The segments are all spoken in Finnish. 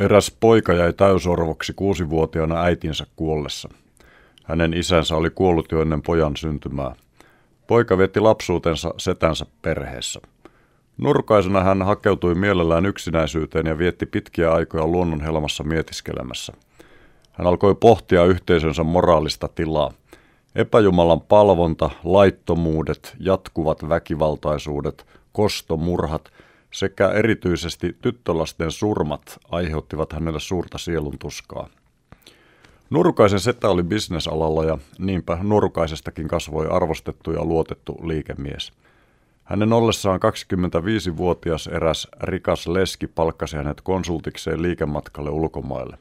Eräs poika jäi täysorvoksi kuusivuotiaana äitinsä kuollessa. Hänen isänsä oli kuollut jo ennen pojan syntymää. Poika vietti lapsuutensa setänsä perheessä. Nurkaisena hän hakeutui mielellään yksinäisyyteen ja vietti pitkiä aikoja luonnon helmassa mietiskelemässä. Hän alkoi pohtia yhteisönsä moraalista tilaa. Epäjumalan palvonta, laittomuudet, jatkuvat väkivaltaisuudet, kostomurhat sekä erityisesti tyttölasten surmat aiheuttivat hänelle suurta sielun tuskaa. Nurkaisen setä oli bisnesalalla ja niinpä Nurkaisestakin kasvoi arvostettu ja luotettu liikemies. Hänen ollessaan 25-vuotias eräs rikas leski palkkasi hänet konsultikseen liikematkalle ulkomaille.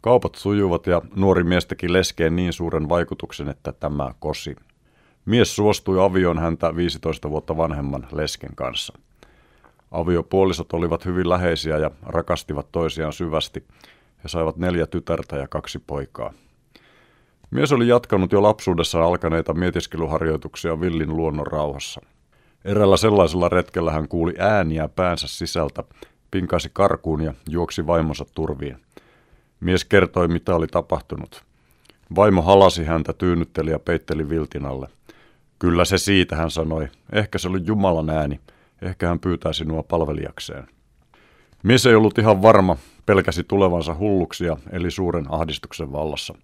Kaupat sujuvat ja nuori mies teki leskeen niin suuren vaikutuksen, että tämä kosi. Mies suostui avioon häntä 15 vuotta vanhemman lesken kanssa. Aviopuolisot olivat hyvin läheisiä ja rakastivat toisiaan syvästi. He saivat neljä tytärtä ja kaksi poikaa. Mies oli jatkanut jo lapsuudessa alkaneita mietiskelyharjoituksia villin luonnon rauhassa. Erällä sellaisella retkellä hän kuuli ääniä päänsä sisältä, pinkasi karkuun ja juoksi vaimonsa turviin. Mies kertoi, mitä oli tapahtunut. Vaimo halasi häntä, tyynnytteli ja peitteli viltin alle. Kyllä se siitä, hän sanoi. Ehkä se oli Jumalan ääni. Ehkä hän pyytää sinua palvelijakseen. Mies ei ollut ihan varma, pelkäsi tulevansa hulluksia, eli suuren ahdistuksen vallassa.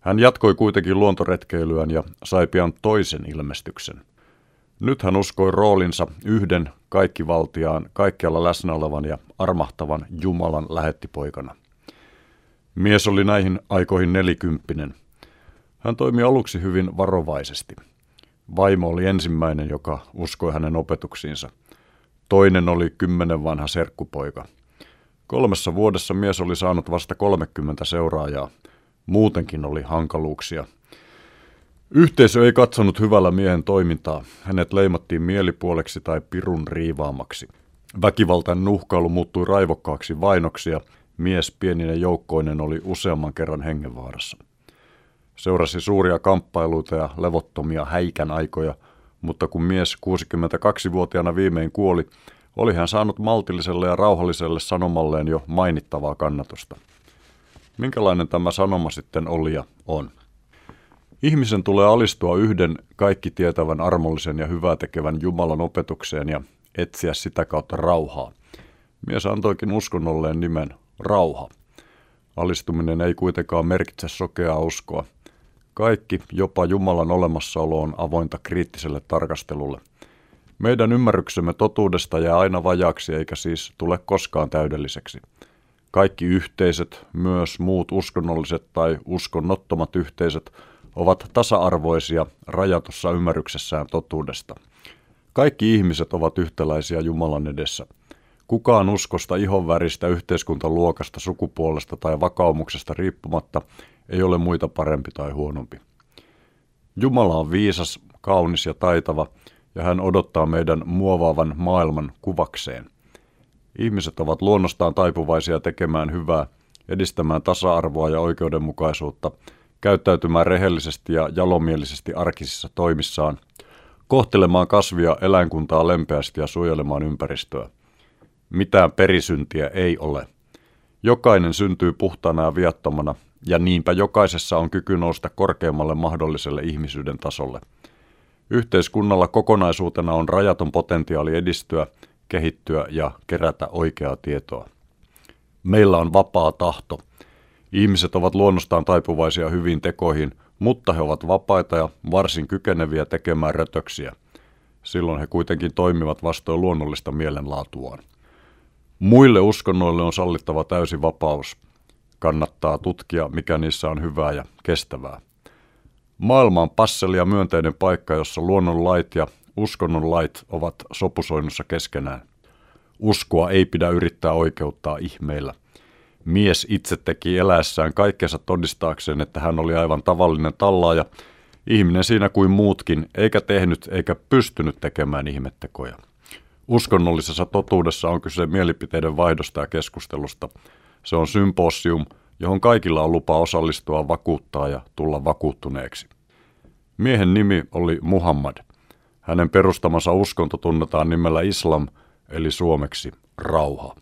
Hän jatkoi kuitenkin luontoretkeilyään ja sai pian toisen ilmestyksen. Nyt hän uskoi roolinsa yhden kaikkivaltiaan, kaikkialla läsnä olevan ja armahtavan Jumalan lähettipoikana. Mies oli näihin aikoihin nelikymppinen. Hän toimi aluksi hyvin varovaisesti. Vaimo oli ensimmäinen, joka uskoi hänen opetuksiinsa. Toinen oli kymmenen vanha serkkupoika. Kolmessa vuodessa mies oli saanut vasta 30 seuraajaa. Muutenkin oli hankaluuksia. Yhteisö ei katsonut hyvällä miehen toimintaa. Hänet leimattiin mielipuoleksi tai pirun riivaamaksi. Väkivaltainen nuhkailu muuttui raivokkaaksi vainoksi ja mies pieninen joukkoinen oli useamman kerran hengenvaarassa. Seurasi suuria kamppailuita ja levottomia häikän aikoja, mutta kun mies 62-vuotiaana viimein kuoli, oli hän saanut maltilliselle ja rauhalliselle sanomalleen jo mainittavaa kannatusta. Minkälainen tämä sanoma sitten oli ja on? Ihmisen tulee alistua yhden kaikki tietävän armollisen ja hyvää tekevän Jumalan opetukseen ja etsiä sitä kautta rauhaa. Mies antoikin uskonnolleen nimen rauha. Alistuminen ei kuitenkaan merkitse sokeaa uskoa. Kaikki, jopa Jumalan olemassaolo, on avointa kriittiselle tarkastelulle. Meidän ymmärryksemme totuudesta jää aina vajaksi eikä siis tule koskaan täydelliseksi. Kaikki yhteisöt, myös muut uskonnolliset tai uskonnottomat yhteisöt, ovat tasa-arvoisia rajatussa ymmärryksessään totuudesta. Kaikki ihmiset ovat yhtäläisiä Jumalan edessä – Kukaan uskosta, ihonväristä, yhteiskuntaluokasta, sukupuolesta tai vakaumuksesta riippumatta ei ole muita parempi tai huonompi. Jumala on viisas, kaunis ja taitava, ja hän odottaa meidän muovaavan maailman kuvakseen. Ihmiset ovat luonnostaan taipuvaisia tekemään hyvää, edistämään tasa-arvoa ja oikeudenmukaisuutta, käyttäytymään rehellisesti ja jalomielisesti arkisissa toimissaan, kohtelemaan kasvia eläinkuntaa lempeästi ja suojelemaan ympäristöä. Mitään perisyntiä ei ole. Jokainen syntyy puhtaana ja viattomana, ja niinpä jokaisessa on kyky nousta korkeammalle mahdolliselle ihmisyyden tasolle. Yhteiskunnalla kokonaisuutena on rajaton potentiaali edistyä, kehittyä ja kerätä oikeaa tietoa. Meillä on vapaa tahto. Ihmiset ovat luonnostaan taipuvaisia hyviin tekoihin, mutta he ovat vapaita ja varsin kykeneviä tekemään rötöksiä. Silloin he kuitenkin toimivat vastoin luonnollista mielenlaatuaan. Muille uskonnoille on sallittava täysi vapaus. Kannattaa tutkia, mikä niissä on hyvää ja kestävää. Maailma on passeli ja myönteinen paikka, jossa luonnon lait ja uskonnon lait ovat sopusoinnussa keskenään. Uskoa ei pidä yrittää oikeuttaa ihmeillä. Mies itse teki eläessään kaikkensa todistaakseen, että hän oli aivan tavallinen tallaaja, ihminen siinä kuin muutkin, eikä tehnyt eikä pystynyt tekemään ihmettekoja. Uskonnollisessa totuudessa on kyse mielipiteiden vaihdosta ja keskustelusta. Se on symposium, johon kaikilla on lupa osallistua, vakuuttaa ja tulla vakuuttuneeksi. Miehen nimi oli Muhammad. Hänen perustamansa uskonto tunnetaan nimellä Islam, eli suomeksi rauha.